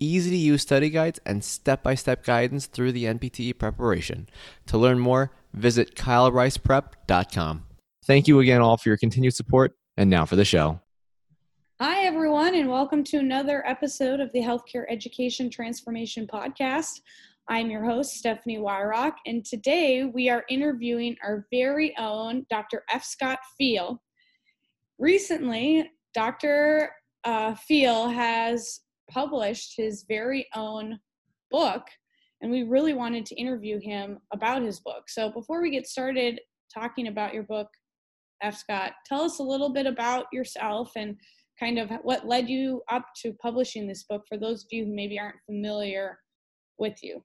easy to use study guides and step by step guidance through the NPTE preparation. To learn more, visit kylericeprep.com. Thank you again all for your continued support. And now for the show. Hi, everyone, and welcome to another episode of the Healthcare Education Transformation Podcast. I'm your host, Stephanie Wyrock, and today we are interviewing our very own Dr. F. Scott Feil. Recently, Dr. Uh, Feil has published his very own book, and we really wanted to interview him about his book. So, before we get started talking about your book, F. Scott, tell us a little bit about yourself and kind of what led you up to publishing this book for those of you who maybe aren't familiar with you.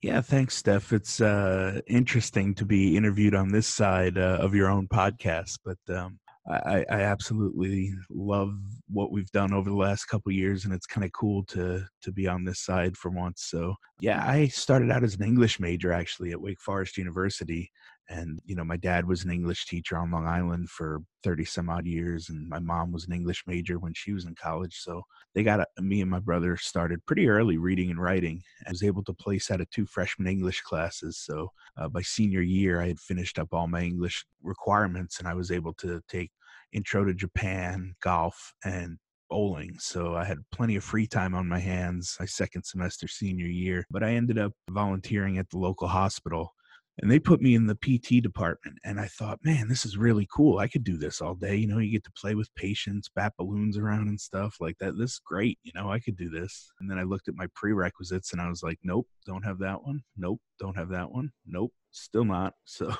Yeah, thanks, Steph. It's uh, interesting to be interviewed on this side uh, of your own podcast, but um, I, I, absolutely love what we've done over the last couple years, and it's kind of cool to to be on this side for once. So, yeah, I started out as an English major actually at Wake Forest University, and you know my dad was an english teacher on long island for 30 some odd years and my mom was an english major when she was in college so they got a, me and my brother started pretty early reading and writing i was able to place out of two freshman english classes so uh, by senior year i had finished up all my english requirements and i was able to take intro to japan golf and bowling. So I had plenty of free time on my hands my second semester senior year. But I ended up volunteering at the local hospital and they put me in the PT department. And I thought, man, this is really cool. I could do this all day. You know, you get to play with patients, bat balloons around and stuff like that. This is great. You know, I could do this. And then I looked at my prerequisites and I was like, nope, don't have that one. Nope, don't have that one. Nope, still not. So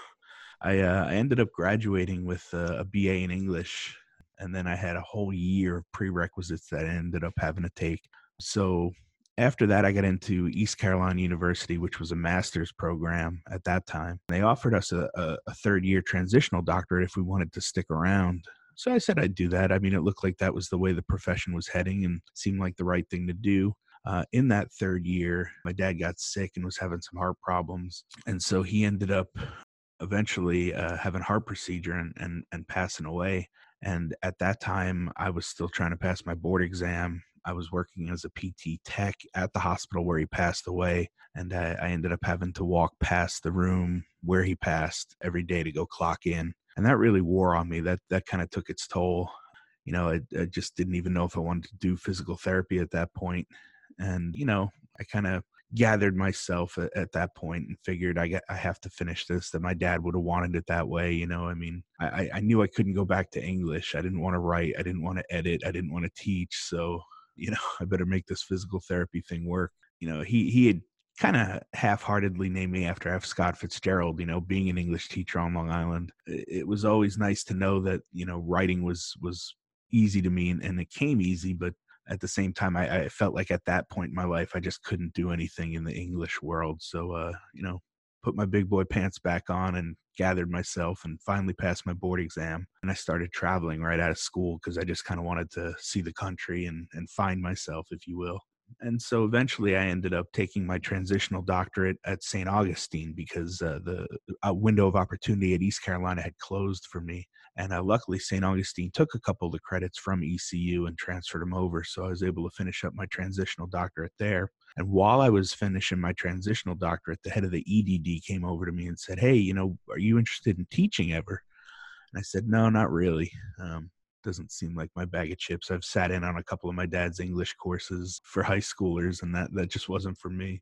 I, uh, I ended up graduating with a, a BA in English. And then I had a whole year of prerequisites that I ended up having to take. So after that, I got into East Carolina University, which was a master's program at that time. They offered us a, a, a, third year transitional doctorate if we wanted to stick around. So I said I'd do that. I mean, it looked like that was the way the profession was heading and seemed like the right thing to do. Uh, in that third year, my dad got sick and was having some heart problems. And so he ended up eventually uh, having heart procedure and, and, and passing away. And at that time, I was still trying to pass my board exam I was working as a PT tech at the hospital where he passed away, and I, I ended up having to walk past the room where he passed every day to go clock in, and that really wore on me. That that kind of took its toll. You know, I, I just didn't even know if I wanted to do physical therapy at that point, and you know, I kind of gathered myself at, at, that point and figured I I have to finish this. That my dad would have wanted it that way. You know, I mean, I, I knew I couldn't go back to English. I didn't want to write. I didn't want to edit. I didn't want to teach. So you know, I better make this physical therapy thing work. You know, he he had kind of half-heartedly named me after F. Scott Fitzgerald. You know, being an English teacher on Long Island, it was always nice to know that you know writing was was easy to me, and, and it came easy. But at the same time, I, I, felt like at that point in my life, I just couldn't do anything in the English world. So, uh, you know, put my big boy pants back on and gathered myself and finally passed my board exam. And I started traveling right out of school because I just kind of wanted to see the country and, and find myself, if you will. And so eventually I ended up taking my transitional doctorate at St. Augustine because uh, the window of opportunity at East Carolina had closed for me. And uh, luckily, St. Augustine took a couple of the credits from ECU and transferred them over. So I was able to finish up my transitional doctorate there. And while I was finishing my transitional doctorate, the head of the EDD came over to me and said, Hey, you know, are you interested in teaching ever? And I said, No, not really. Um, doesn't seem like my bag of chips. I've sat in on a couple of my dad's English courses for high schoolers, and that, that just wasn't for me.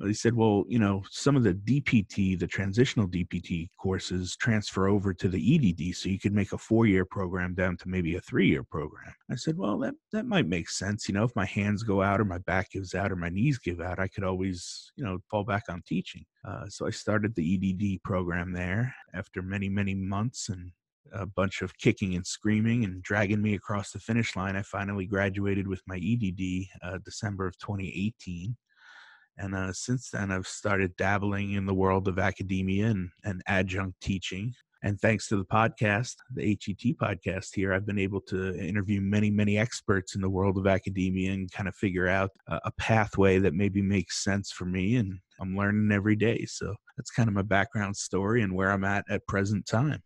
They said, well, you know, some of the DPT, the transitional DPT courses transfer over to the EDD, so you could make a four year program down to maybe a three year program. I said, well, that, that might make sense. You know, if my hands go out or my back gives out or my knees give out, I could always, you know, fall back on teaching. Uh, so I started the EDD program there after many, many months and a bunch of kicking and screaming and dragging me across the finish line. I finally graduated with my EDD uh, December of 2018. And uh, since then, I've started dabbling in the world of academia and, and adjunct teaching. And thanks to the podcast, the HET podcast here, I've been able to interview many, many experts in the world of academia and kind of figure out a, a pathway that maybe makes sense for me. And I'm learning every day. So that's kind of my background story and where I'm at at present time.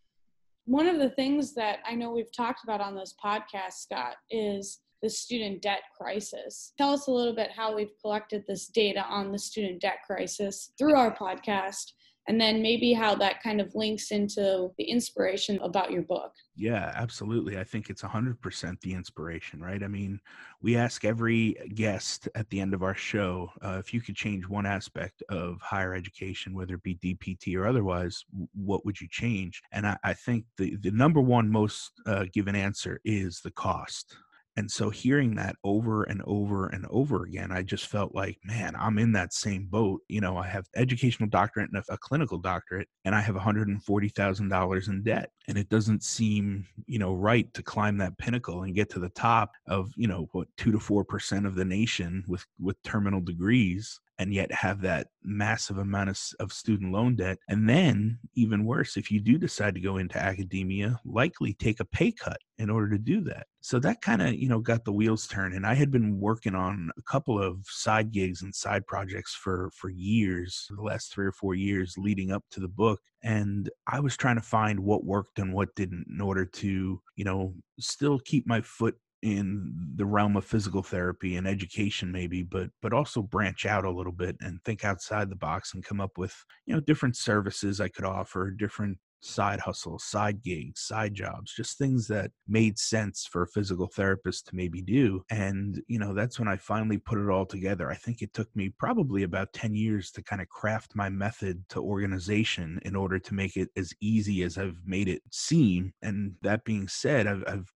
One of the things that I know we've talked about on this podcast, Scott, is the student debt crisis. Tell us a little bit how we've collected this data on the student debt crisis through our podcast and then maybe how that kind of links into the inspiration about your book. Yeah, absolutely. I think it's 100% the inspiration, right? I mean, we ask every guest at the end of our show uh, if you could change one aspect of higher education, whether it be DPT or otherwise, what would you change? And I, I think the, the number one most uh, given answer is the cost and so hearing that over and over and over again, I just felt like, man, I'm in that same boat. You know, I have educational doctorate and a, clinical doctorate, and I have $140,000 in debt. And it doesn't seem, you know, right to climb that pinnacle and get to the top of, you know, what two to four percent of the nation with with terminal degrees and yet have that massive amount of, of student loan debt. And then, even worse, if you do decide to go into academia, likely take a pay cut in order to do that. So that kind of, you know, got the wheels turning. I had been working on a couple of side gigs and side projects for for years, the last 3 or 4 years leading up to the book, and I was trying to find what worked and what didn't in order to, you know, still keep my foot in the realm of physical therapy and education maybe but but also branch out a little bit and think outside the box and come up with you know different services i could offer different side hustles side gigs side jobs just things that made sense for a physical therapist to maybe do. And you know that's when i finally put it all together. I think it took me probably about 10 years to kind of craft my method to organization in order to make it as easy as i've made it seem. And that being said i've, I've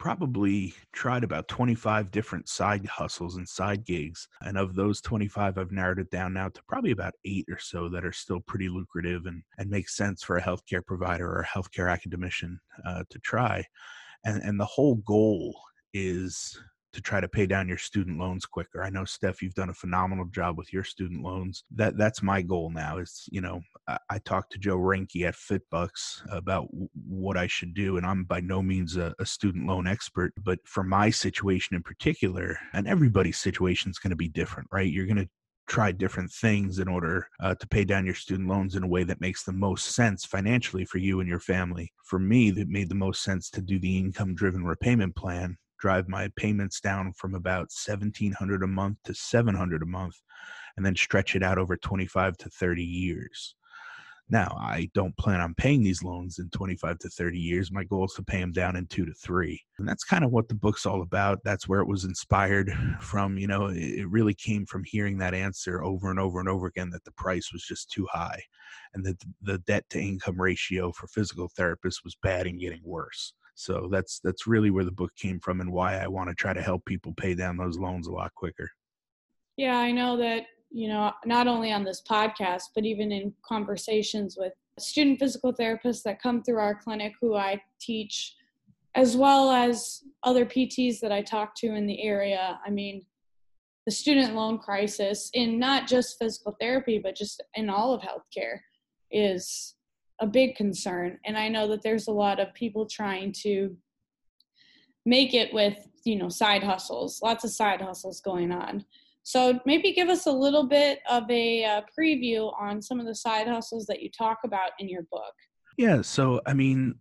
probably tried about 25 different side hustles and side gigs. And of those 25, I've narrowed it down now to probably about eight or so that are still pretty lucrative and, and make sense for a healthcare provider or a healthcare academician uh, to try. And, and the whole goal is to try to pay down your student loans quicker. I know Steph, you've done a phenomenal job with your student loans. That that's my goal now. Is you know I, I talked to Joe Reinke at FitBUX about w- what I should do, and I'm by no means a, a student loan expert, but for my situation in particular, and everybody's situation is going to be different, right? You're going to try different things in order uh, to pay down your student loans in a way that makes the most sense financially for you and your family. For me, that made the most sense to do the income driven repayment plan drive my payments down from about 1700 a month to 700 a month and then stretch it out over 25 to 30 years. Now i don't plan on paying these loans in 25 to 30 years. My goal is to pay them down in two to three. And that's kind of what the book's all about. That's where it was inspired from you know it really came from hearing that answer over and over and over again that the price was just too high and that the debt to income ratio for physical therapists was bad and getting worse so that's that's really where the book came from and why I want to try to help people pay down those loans a lot quicker. Yeah, I know that, you know, not only on this podcast, but even in conversations with student physical therapists that come through our clinic who I teach, as well as other PTs that I talk to in the area. I mean, the student loan crisis in not just physical therapy, but just in all of healthcare is a big concern. And I know that there's a lot of people trying to make it with, you know, side hustles, lots of side hustles going on. So maybe give us a little bit of a uh, preview on some of the side hustles that you talk about in your book. Yeah. So, I mean,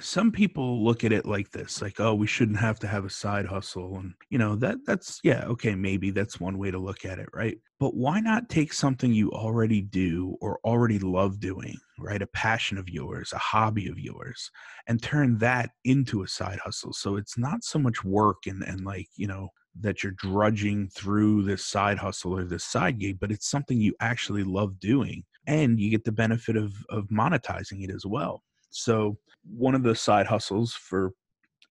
some people look at it like this like oh we shouldn't have to have a side hustle and you know that that's yeah okay maybe that's one way to look at it right but why not take something you already do or already love doing right a passion of yours a hobby of yours and turn that into a side hustle so it's not so much work and and like you know that you're drudging through this side hustle or this side gig, but it's something you actually love doing. And you get the benefit of, of monetizing it as well. So, one of the side hustles for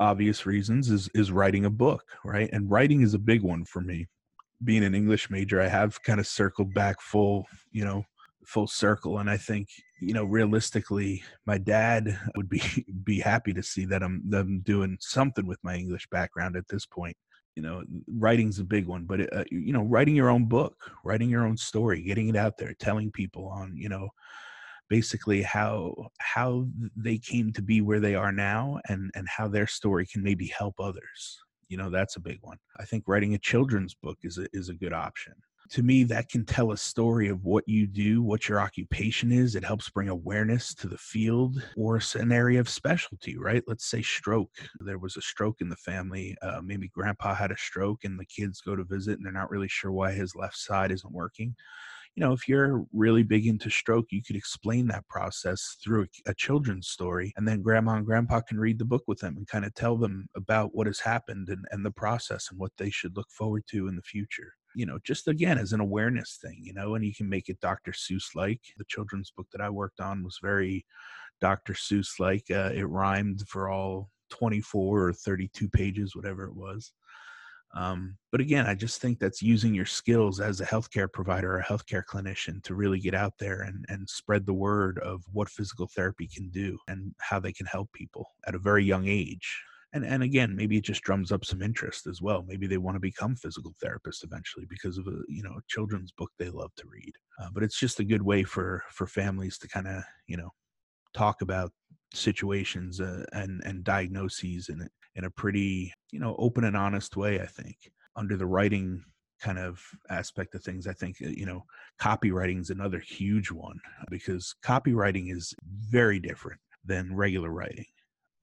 obvious reasons is is writing a book, right? And writing is a big one for me. Being an English major, I have kind of circled back full, you know, full circle and I think, you know, realistically my dad would be be happy to see that I'm them doing something with my English background at this point. You know, writing's a big one, but uh, you know, writing your own book, writing your own story, getting it out there, telling people on, you know, basically how how they came to be where they are now and and how their story can maybe help others. You know that's a big one. I think writing a children's book is a, is a good option. To me that can tell a story of what you do what your occupation is. It helps bring awareness to the field or an area of specialty right? Let's say stroke. There was a stroke in the family. Uh, maybe grandpa had a stroke and the kids go to visit and they're not really sure why his left side isn't working you know, if you're really big into stroke, you could explain that process through a, children's story. And then grandma and grandpa can read the book with them and kind of tell them about what has happened and, and the process and what they should look forward to in the future. You know, just again as an awareness thing, you know, and you can make it Dr. Seuss like. The children's book that I worked on was very Dr. Seuss like. Uh, it rhymed for all 24 or 32 pages, whatever it was. Um, but again, I just think that's using your skills as a healthcare provider or a healthcare clinician to really get out there and, and spread the word of what physical therapy can do and how they can help people at a very young age. And, and again, maybe it just drums up some interest as well. Maybe they want to become physical therapists eventually because of a you know a children's book they love to read. Uh, but it's just a good way for for families to kind of you know talk about situations uh, and and diagnoses in in a pretty you know open and honest way i think under the writing kind of aspect of things i think uh, you know copywriting is another huge one because copywriting is very different than regular writing.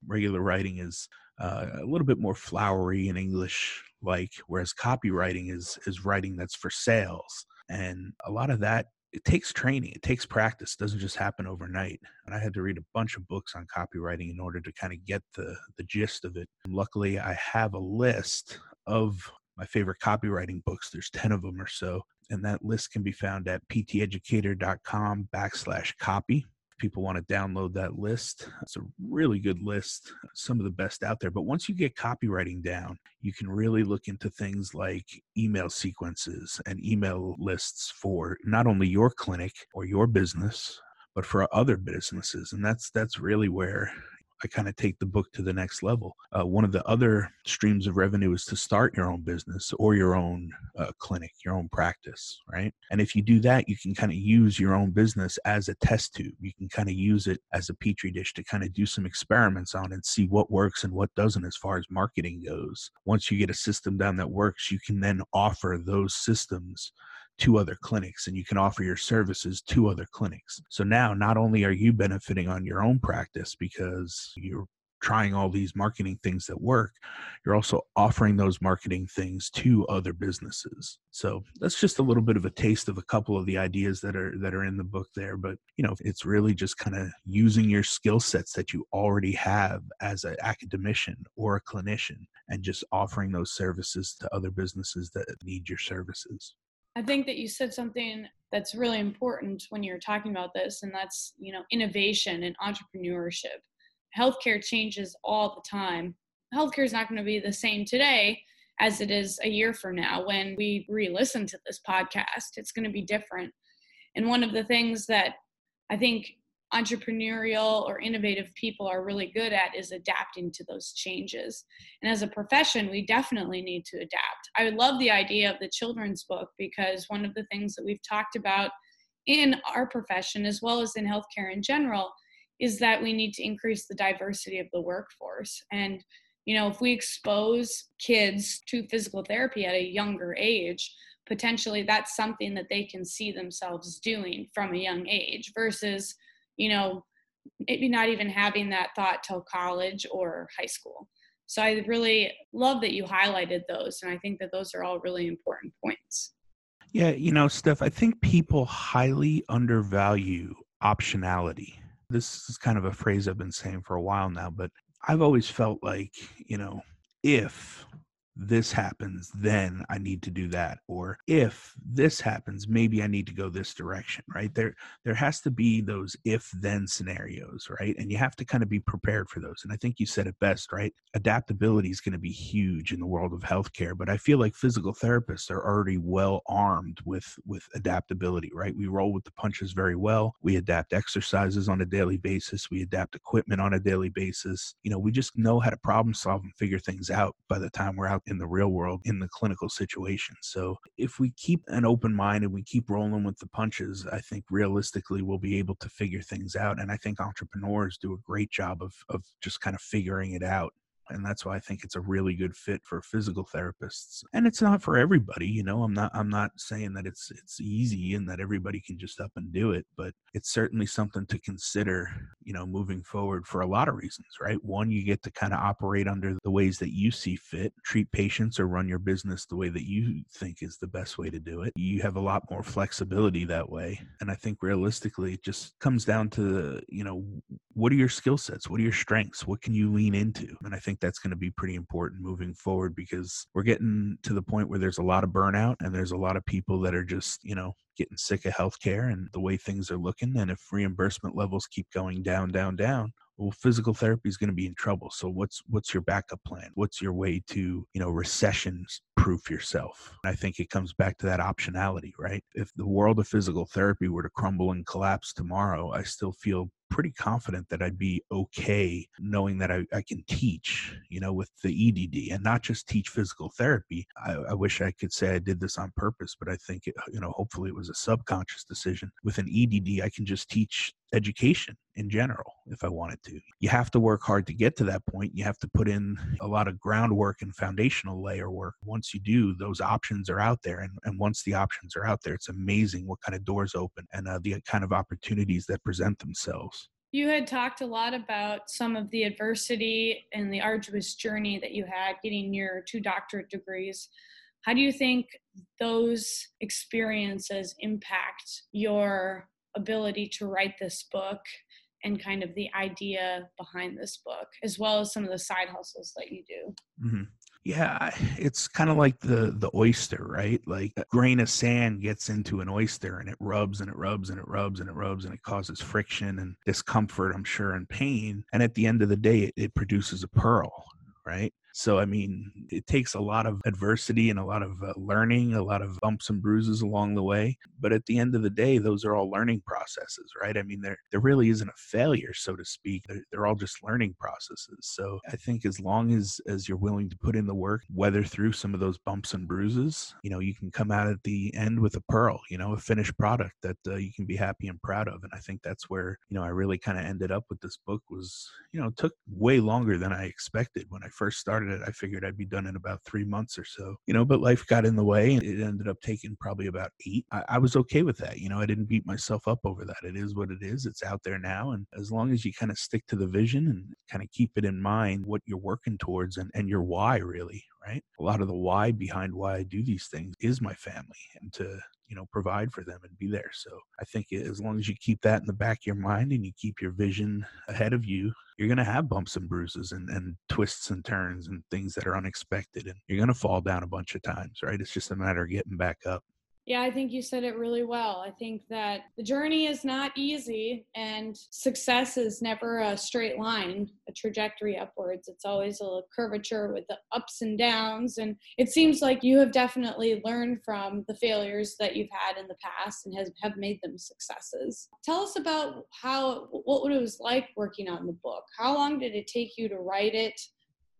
Regular writing is uh, a little bit more flowery in english like whereas copywriting is is writing that's for sales and a lot of that it takes training it takes practice it doesn't just happen overnight and i had to read a bunch of books on copywriting in order to kind of get the the gist of it. And luckily i have a list of my favorite copywriting books there's 10 of them or so and that list can be found at pteducator.com backslash copy people want to download that list. It's a really good list, some of the best out there. But once you get copywriting down, you can really look into things like email sequences and email lists for not only your clinic or your business, but for other businesses. And that's that's really where I kind of take the book to the next level. Uh, one of the other streams of revenue is to start your own business or your own uh, clinic, your own practice, right? And if you do that, you can kind of use your own business as a test tube. You can kind of use it as a petri dish to kind of do some experiments on and see what works and what doesn't as far as marketing goes. Once you get a system down that works, you can then offer those systems to other clinics and you can offer your services to other clinics. So now not only are you benefiting on your own practice because you're trying all these marketing things that work, you're also offering those marketing things to other businesses. So that's just a little bit of a taste of a couple of the ideas that are that are in the book there. But you know, it's really just kind of using your skill sets that you already have as an academician or a clinician and just offering those services to other businesses that need your services. I think that you said something that's really important when you're talking about this, and that's you know innovation and entrepreneurship. Healthcare changes all the time. Healthcare is not going to be the same today as it is a year from now when we re-listen to this podcast. It's going to be different. And one of the things that I think entrepreneurial or innovative people are really good at is adapting to those changes. And as a profession, we definitely need to adapt. I love the idea of the children's book because one of the things that we've talked about in our profession, as well as in healthcare in general, is that we need to increase the diversity of the workforce. And, you know, if we expose kids to physical therapy at a younger age, potentially that's something that they can see themselves doing from a young age versus you know, maybe not even having that thought till college or high school. So I really love that you highlighted those. And I think that those are all really important points. Yeah, you know, Steph, I think people highly undervalue optionality. This is kind of a phrase I've been saying for a while now, but I've always felt like, you know, if this happens, then I need to do that. Or if this happens, maybe I need to go this direction, right? There there has to be those if then scenarios, right? And you have to kind of be prepared for those. And I think you said it best, right? Adaptability is going to be huge in the world of healthcare, but I feel like physical therapists are already well armed with with adaptability, right? We roll with the punches very well. We adapt exercises on a daily basis, we adapt equipment on a daily basis. You know, we just know how to problem solve and figure things out by the time we're out in the real world in the clinical situation. So if we keep an open mind and we keep rolling with the punches, I think realistically we'll be able to figure things out. And I think entrepreneurs do a great job of of just kind of figuring it out and that's why I think it's a really good fit for physical therapists. And it's not for everybody, you know. I'm not I'm not saying that it's it's easy and that everybody can just up and do it, but it's certainly something to consider, you know, moving forward for a lot of reasons, right? One, you get to kind of operate under the ways that you see fit, treat patients or run your business the way that you think is the best way to do it. You have a lot more flexibility that way. And I think realistically it just comes down to, you know, what are your skill sets? What are your strengths? What can you lean into? And I think that's going to be pretty important moving forward because we're getting to the point where there's a lot of burnout and there's a lot of people that are just, you know, getting sick of healthcare and the way things are looking. And if reimbursement levels keep going down, down, down, well physical therapy is going to be in trouble. So what's what's your backup plan? What's your way to you know recessions proof yourself? I think it comes back to that optionality right? If the world of physical therapy were to crumble and collapse tomorrow i still feel pretty confident that I'd be okay knowing that I, I can teach, you know, with the EDD and not just teach physical therapy. I, I wish I could say I did this on purpose, but I think, it, you know, hopefully it was a subconscious decision. With an EDD, I can just teach education in general if I wanted to. You have to work hard to get to that point. You have to put in a lot of groundwork and foundational layer work. Once you do, those options are out there. And, and once the options are out there, it's amazing what kind of doors open and uh, the kind of opportunities that present themselves. You had talked a lot about some of the adversity and the arduous journey that you had getting your two doctorate degrees. How do you think those experiences impact your ability to write this book and kind of the idea behind this book, as well as some of the side hustles that you do. Mm-hmm. Yeah, it's kind of like the the oyster, right? Like a grain of sand gets into an oyster and it rubs and it rubs and it rubs and it rubs and it causes friction and discomfort, I'm sure, and pain. And at the end of the day, it, it produces a pearl, right? So, I mean, it takes a lot of adversity and a lot of uh, learning, a lot of bumps and bruises along the way. But at the end of the day, those are all learning processes, right? I mean, there there really isn't a failure, so to speak. They're, they're all just learning processes. So, I think as long as as you're willing to put in the work, weather through some of those bumps and bruises, you know, you can come out at the end with a pearl, you know, a finished product that uh, you can be happy and proud of. And I think that's where you know I really kind of ended up with this book was you know took way longer than I expected when I first started started it, I figured I'd be done in about three months or so, you know, but life got in the way and it ended up taking probably about eight. I, I was okay with that. You know, I didn't beat myself up over that. It is what it is. It's out there now. And as long as you kind of stick to the vision and kind of keep it in mind what you're working towards and, and your why really, right? A lot of the why behind why I do these things is my family and to you know provide for them and be there. So i think as long as you keep that in the back of your mind and you keep your vision ahead of you you're going to have bumps and bruises and, and twists and turns and things that are unexpected and you're going to fall down a bunch of times right? It's just a matter of getting back up yeah, I think you said it really well. I think that the journey is not easy and success is never a straight line, a trajectory upwards. It's always a little curvature with the ups and downs. And it seems like you have definitely learned from the failures that you've had in the past and has, have made them successes. Tell us about how, what it was like working on the book. How long did it take you to write it?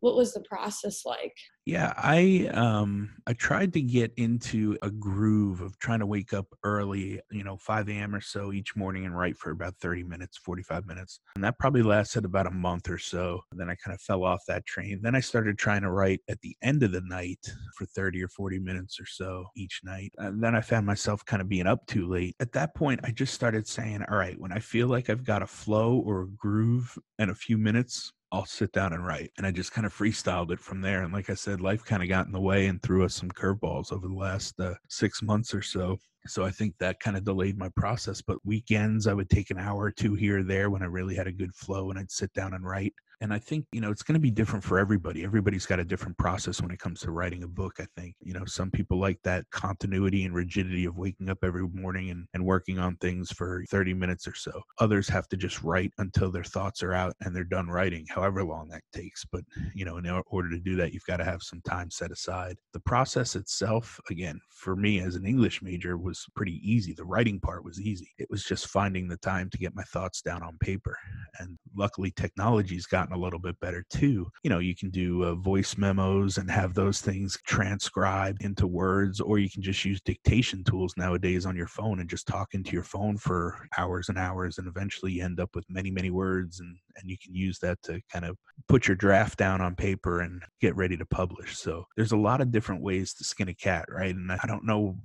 What was the process like? Yeah i um i tried to get into a groove of trying to wake up early you know 5 a.m or so each morning and write for about 30 minutes 45 minutes and that probably lasted about a month or so then i kind of fell off that train. Then i started trying to write at the end of the night for 30 or 40 minutes or so each night and then i found myself kind of being up too late. At that point i just started saying all right when i feel like i've got a flow or a groove and a few minutes I'll sit down and write. And I just kind of freestyled it from there. And like I said, life kind of got in the way and threw us some curveballs over the last uh, six months or so. So I think that kind of delayed my process. But weekends, I would take an hour or two here or there when I really had a good flow and I'd sit down and write. And I think, you know, it's going to be different for everybody. Everybody's got a different process when it comes to writing a book. I think, you know, some people like that continuity and rigidity of waking up every morning and, and working on things for 30 minutes or so. Others have to just write until their thoughts are out and they're done writing, however long that takes. But, you know, in order to do that, you've got to have some time set aside. The process itself, again, for me as an English major, was pretty easy. The writing part was easy. It was just finding the time to get my thoughts down on paper. And luckily, technology's gotten a little bit better too. You know, you can do uh, voice memos and have those things transcribed into words, or you can just use dictation tools nowadays on your phone and just talk into your phone for hours and hours. And eventually, you end up with many, many words, and, and you can use that to kind of put your draft down on paper and get ready to publish. So there's a lot of different ways to skin a cat, right? And I don't know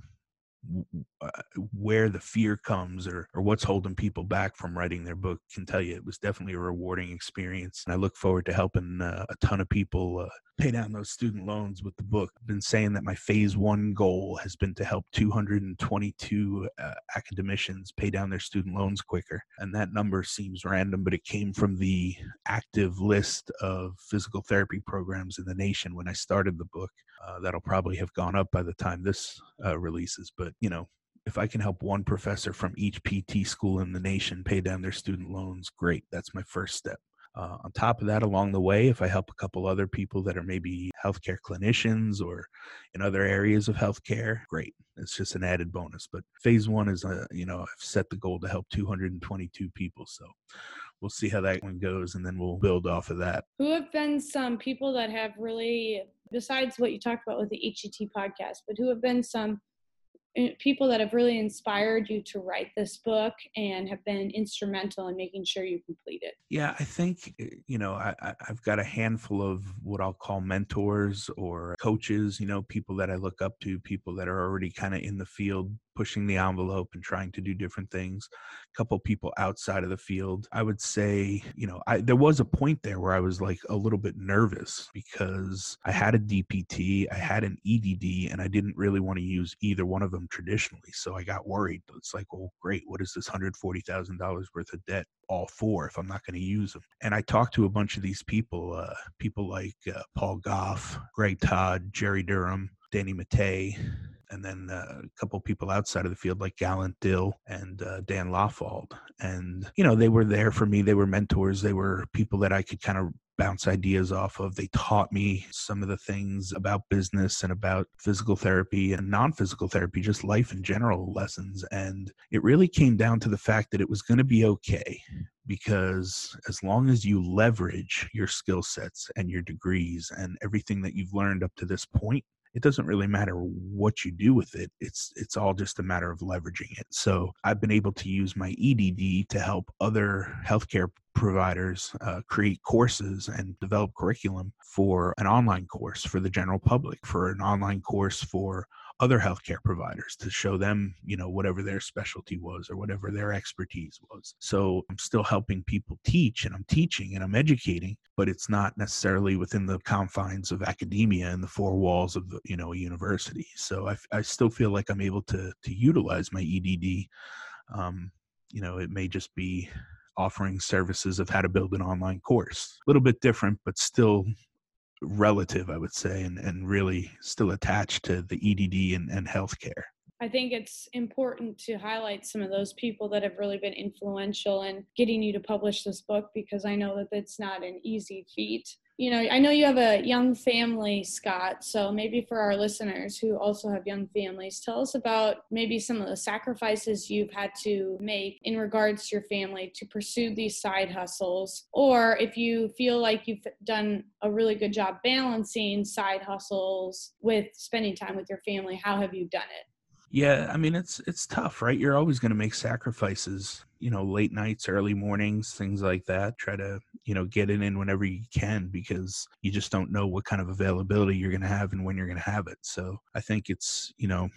where the fear comes or, or what's holding people back from writing their book can tell you it was definitely a rewarding experience and i look forward to helping uh, a ton of people uh, pay down those student loans with the book i've been saying that my phase one goal has been to help 222 uh, academicians pay down their student loans quicker and that number seems random but it came from the active list of physical therapy programs in the nation when i started the book uh, that'll probably have gone up by the time this uh, releases. But, you know, if I can help one professor from each PT school in the nation pay down their student loans, great. That's my first step. Uh, on top of that, along the way, if I help a couple other people that are maybe healthcare clinicians or in other areas of healthcare, great. It's just an added bonus. But phase one is, uh, you know, I've set the goal to help 222 people. So we'll see how that one goes, and then we'll build off of that. Who have been some people that have really besides what you talked about with the HET podcast, but who have been some people that have really inspired you to write this book and have been instrumental in making sure you complete it? Yeah, I think, eh, you know, I, have got a handful of what I'll call mentors or coaches, you know, people that I look up to, people that are already kind of in the field pushing the envelope and trying to do different things a couple people outside of the field i would say you know I, there was a point there where i was like a little bit nervous because i had a dpt i had an edd and i didn't really want to use either one of them traditionally so i got worried. It's like well great what is this $140000 worth of debt all for if i'm not going to use them and i talked to a bunch of these people uh, people like uh, paul Gough greg todd jerry durham danny Matta and then uh, a couple people outside of the field like Gallant Dill and uh, Dan Lawfald. And, you know, they were there for me. They were mentors. They were people that I could kind of bounce ideas off of. They taught me some of the things about business and about physical therapy and non physical therapy, just life in general lessons. And it really came down to the fact that it was going to be okay because as long as you leverage your skill sets and your degrees and everything that you've learned up to this point, it doesn't really matter what you do with it it's it's all just a matter of leveraging it. So i've been able to use my edd to help other healthcare providers uh, create courses and develop curriculum for an online course for the general public for an online course for other healthcare providers to show them, you know, whatever their specialty was or whatever their expertise was. So I'm still helping people teach and I'm teaching and I'm educating, but it's not necessarily within the confines of academia and the four walls of the, you know, a university. So I, I still feel like I'm able to to utilize my EDD. Um, you know, it may just be offering services of how to build an online course. A little bit different, but still relative, I would say, and, and really still attached to the EDD and, and healthcare. I think it's important to highlight some of those people that have really been influential in getting you to publish this book because I know that it's not an easy feat you know, I know you have a young family, Scott. So maybe for our listeners who also have young families, tell us about maybe some of the sacrifices you've had to make in regards to your family to pursue these side hustles. Or if you feel like you've done a really good job balancing side hustles with spending time with your family, how have you done it? Yeah, I mean it's it's tough, right? You're always going to make sacrifices, you know, late nights, early mornings, things like that. Try to, you know, get it in whenever you can because you just don't know what kind of availability you're going to have and when you're going to have it. So, I think it's, you know,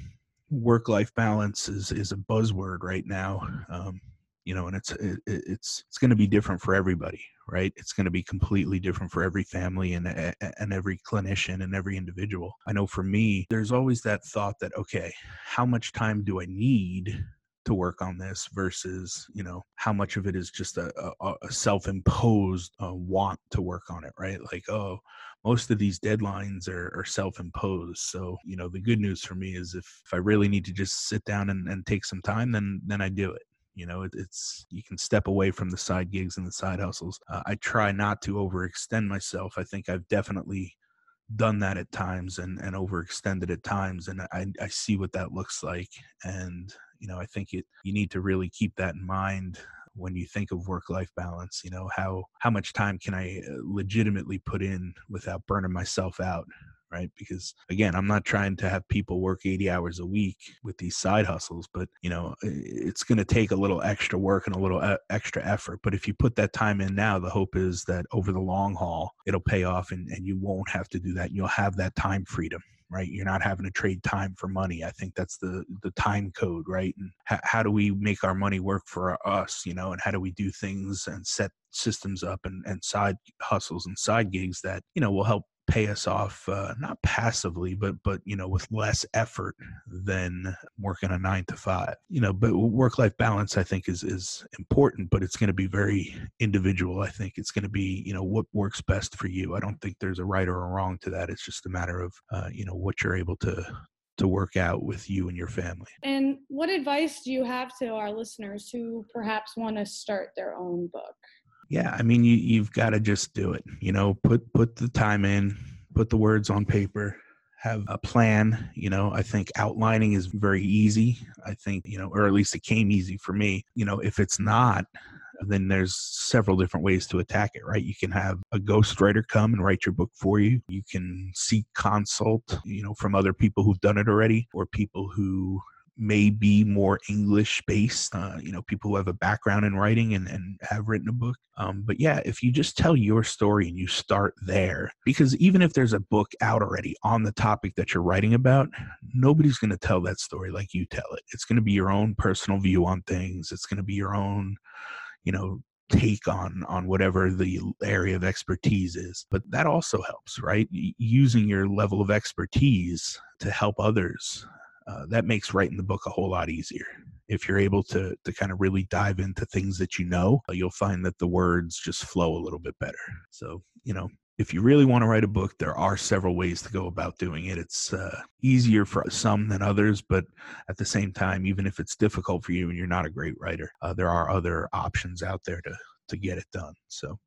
work life balance is is a buzzword right now. Um, you know and it's it, it's it's going to be different for everybody right? It's going to be completely different for every family and and every clinician and every individual. I know for me there's always that thought that okay how much time do i need to work on this versus you know how much of it is just a, a, a self-imposed uh, want to work on it right? Like oh most of these deadlines are, are self-imposed. So you know the good news for me is if, if i really need to just sit down and, and take some time then then i do it you know it, it's you can step away from the side gigs and the side hustles. Uh, i try not to overextend myself. I think i've definitely done that at times and and overextended at times and i i see what that looks like. And you know i think it you need to really keep that in mind when you think of work life balance you know how how much time can i uh, legitimately put in without burning myself out right? Because again i'm not trying to have people work 80 hours a week with these side hustles but you know it's going to take a little extra work and a little e- extra effort. But if you put that time in now the hope is that over the long haul it'll pay off and, and you won't have to do that. You'll have that time freedom right? You're not having to trade time for money. I think that's the the time code right? And h- how do we make our money work for us you know? And how do we do things and set systems up and, and side hustles and side gigs that you know will help pay us off uh, not passively but but you know with less effort than working a 9 to 5 you know but work life balance i think is is important but it's going to be very individual i think it's going to be you know what works best for you i don't think there's a right or a wrong to that it's just a matter of uh, you know what you're able to to work out with you and your family. And what advice do you have to our listeners who perhaps want to start their own book? Yeah i mean you you've got to just do it you know put put the time in put the words on paper have a plan you know i think outlining is very easy i think you know or at least it came easy for me you know if it's not then there's several different ways to attack it right? You can have a ghostwriter come and write your book for you you can seek consult you know from other people who've done it already or people who may be more English based, uh, you know, people who have a background in writing and, and have written a book. Um, but yeah, if you just tell your story and you start there, because even if there's a book out already on the topic that you're writing about, nobody's going to tell that story like you tell it. It's going to be your own personal view on things, it's going to be your own, you know, take on on whatever the area of expertise is but that also helps right using your level of expertise to help others uh, that makes writing the book a whole lot easier. If you're able to to kind of really dive into things that you know, uh, you'll find that the words just flow a little bit better. So, you know, if you really want to write a book, there are several ways to go about doing it. It's uh, easier for some than others, but at the same time, even if it's difficult for you and you're not a great writer, uh, there are other options out there to to get it done. So,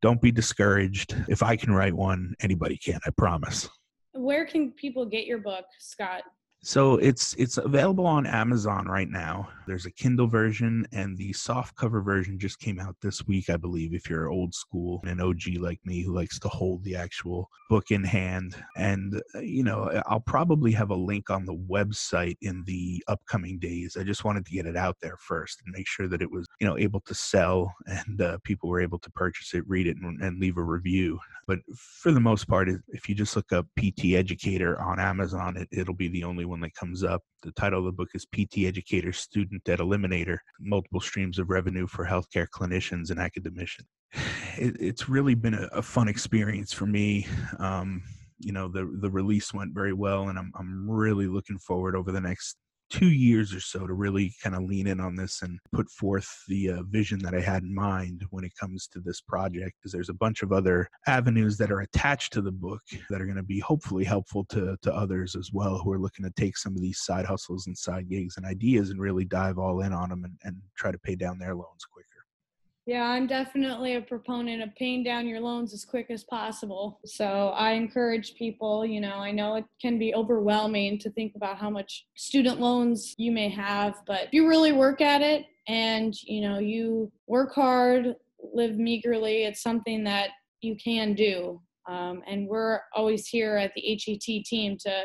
don't be discouraged. If I can write one, anybody can. I promise. Where can people get your book, Scott? So it's it's available on Amazon right now. There's a Kindle version and the soft cover version just came out this week, I believe, if you're old school and an OG like me who likes to hold the actual book in hand. And uh, you know, I'll probably have a link on the website in the upcoming days. I just wanted to get it out there first and make sure that it was, you know, able to sell and uh, people were able to purchase it, read it and, and leave a review. But for the most part, if you just look up PT Educator on Amazon, it, it'll be the only one that comes up. The title of the book is PT Educator Student Debt Eliminator Multiple Streams of Revenue for Healthcare Clinicians and Academicians. It, it's really been a, a, fun experience for me. Um, you know, the, the release went very well, and I'm, I'm really looking forward over the next two years or so to really kind of lean in on this and put forth the uh, vision that I had in mind when it comes to this project. Because there's a bunch of other avenues that are attached to the book that are going to be hopefully helpful to, to others as well who are looking to take some of these side hustles and side gigs and ideas and really dive all in on them and, and try to pay down their loans quicker. Yeah, I'm definitely a proponent of paying down your loans as quick as possible. So I encourage people, you know, I know it can be overwhelming to think about how much student loans you may have, but if you really work at it and, you know, you work hard, live meagerly, it's something that you can do. Um, and we're always here at the HET team to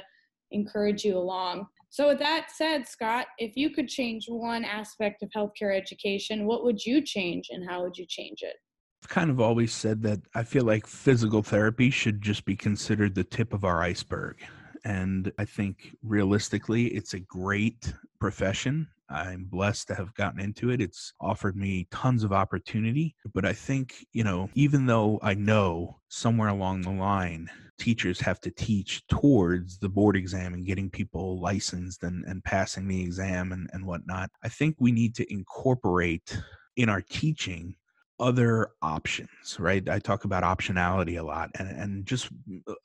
encourage you along. So, with that said, Scott, if you could change one aspect of healthcare education, what would you change and how would you change it? I've kind of always said that I feel like physical therapy should just be considered the tip of our iceberg. And I think realistically, it's a great profession. I'm blessed to have gotten into it. It's offered me tons of opportunity. But I think, you know, even though I know somewhere along the line, teachers have to teach towards the board exam and getting people licensed and, and passing the exam and, and whatnot, I think we need to incorporate in our teaching other options, right? I talk about optionality a lot and, and just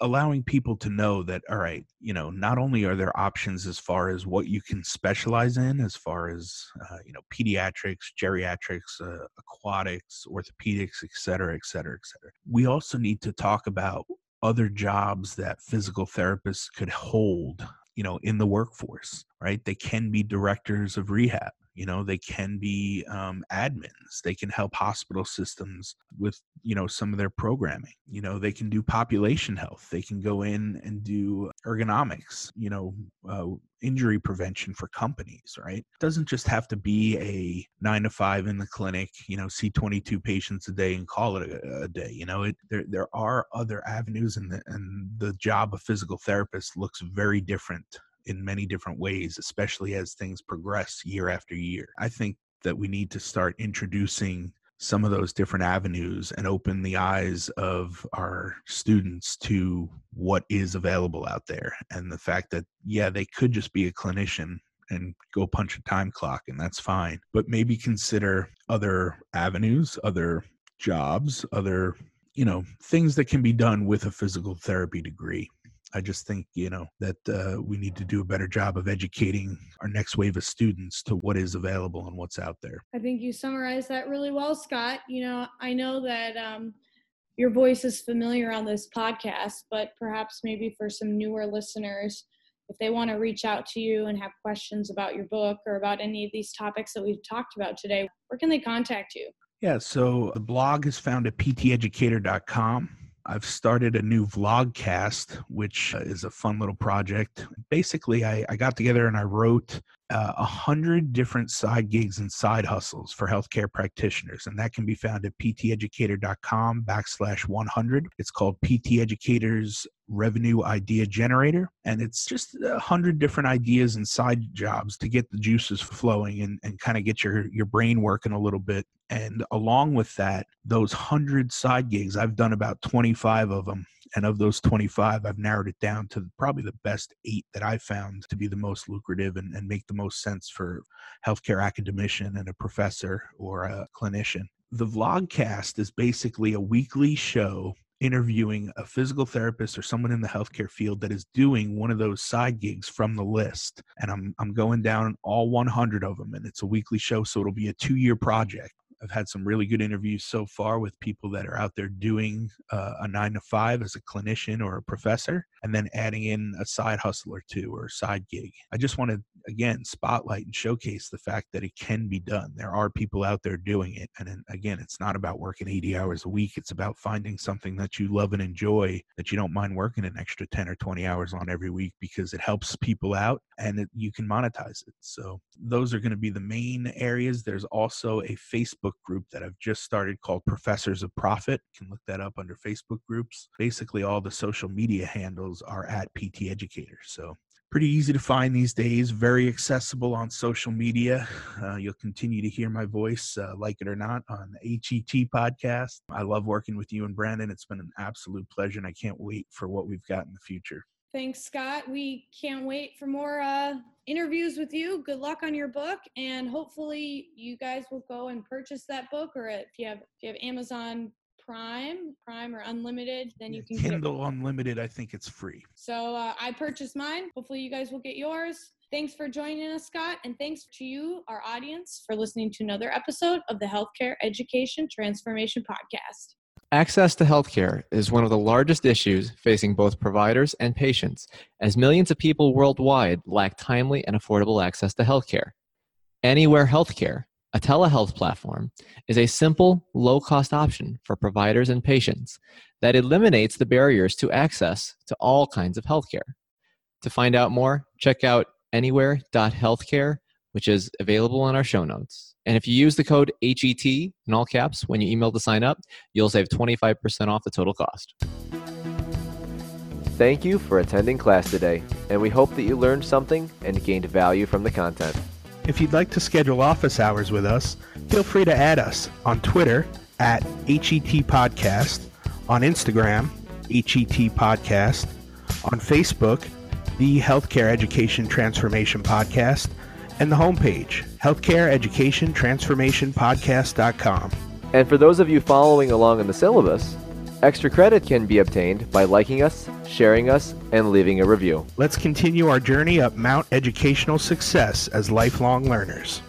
allowing people to know that, all right, you know, not only are there options as far as what you can specialize in, as far as, uh, you know, pediatrics, geriatrics, uh, aquatics, orthopedics, et cetera, et cetera, et cetera. We also need to talk about other jobs that physical therapists could hold you know in the workforce right they can be directors of rehab you know they can be um, admins they can help hospital systems with you know some of their programming you know they can do population health they can go in and do ergonomics you know uh, injury prevention for companies right? It doesn't just have to be a nine to five in the clinic you know see 22 patients a day and call it a, a day you know it there, there are other avenues and the, and the job of physical therapist looks very different in many different ways, especially as things progress year after year. I think that we need to start introducing some of those different avenues and open the eyes of our students to what is available out there and the fact that yeah they could just be a clinician and go punch a time clock and that's fine but maybe consider other avenues other jobs other you know things that can be done with a physical therapy degree I just think, you know, that uh, we need to do a better job of educating our next wave of students to what is available and what's out there. I think you summarized that really well, Scott. You know, I know that um, your voice is familiar on this podcast, but perhaps maybe for some newer listeners, if they want to reach out to you and have questions about your book or about any of these topics that we've talked about today, where can they contact you? Yeah, so the blog is found at pteducator.com I've started a new vlogcast, which uh, is a fun little project. Basically, I, I got together and I wrote uh, a uh, hundred different side gigs and side hustles for healthcare practitioners, and that can be found at pteducator.com backslash 100. It's called PT Educators Revenue Idea Generator, and it's just a hundred different ideas and side jobs to get the juices flowing and, and kind of get your your brain working a little bit. And along with that, those hundred side gigs, I've done about 25 of them and of those 25, I've narrowed it down to probably the best eight that I found to be the most lucrative and, and make the most sense for healthcare academician and a professor or a clinician. The vlogcast is basically a weekly show interviewing a physical therapist or someone in the healthcare field that is doing one of those side gigs from the list. And I'm, I'm going down all 100 of them, and it's a weekly show, so it'll be a two year project. I've had some really good interviews so far with people that are out there doing uh, a nine to five as a clinician or a professor, and then adding in a side hustle or two or a side gig. I just want to, again, spotlight and showcase the fact that it can be done. There are people out there doing it. And again, it's not about working 80 hours a week, it's about finding something that you love and enjoy that you don't mind working an extra 10 or 20 hours on every week because it helps people out and it, you can monetize it. So, those are going to be the main areas. There's also a Facebook Facebook group that I've just started called Professors of Profit. You can look that up under Facebook groups. Basically, all the social media handles are at PT Educator. So pretty easy to find these days, very accessible on social media. Uh, you'll continue to hear my voice, uh, like it or not, on the HET podcast. I love working with you and Brandon. It's been an absolute pleasure, and I can't wait for what we've got in the future. Thanks, Scott. We can't wait for more uh, interviews with you. Good luck on your book, and hopefully, you guys will go and purchase that book. Or if you have if you have Amazon Prime, Prime or Unlimited, then you can Kindle Unlimited. I think it's free. So uh, I purchased mine. Hopefully, you guys will get yours. Thanks for joining us, Scott, and thanks to you, our audience, for listening to another episode of the Healthcare Education Transformation Podcast. Access to healthcare is one of the largest issues facing both providers and patients, as millions of people worldwide lack timely and affordable access to healthcare. Anywhere Healthcare, a telehealth platform, is a simple, low cost option for providers and patients that eliminates the barriers to access to all kinds of healthcare. To find out more, check out anywhere.healthcare which is available in our show notes. And if you use the code HET in all caps when you email to sign up, you'll save 25% off the total cost. Thank you for attending class today, and we hope that you learned something and gained value from the content. If you'd like to schedule office hours with us, feel free to add us on Twitter at HET Podcast, on Instagram, HET Podcast, on Facebook, the Healthcare Education Transformation Podcast, and the homepage, healthcareeducationtransformationpodcast.com. And for those of you following along in the syllabus, extra credit can be obtained by liking us, sharing us, and leaving a review. Let's continue our journey up Mount Educational Success as lifelong learners.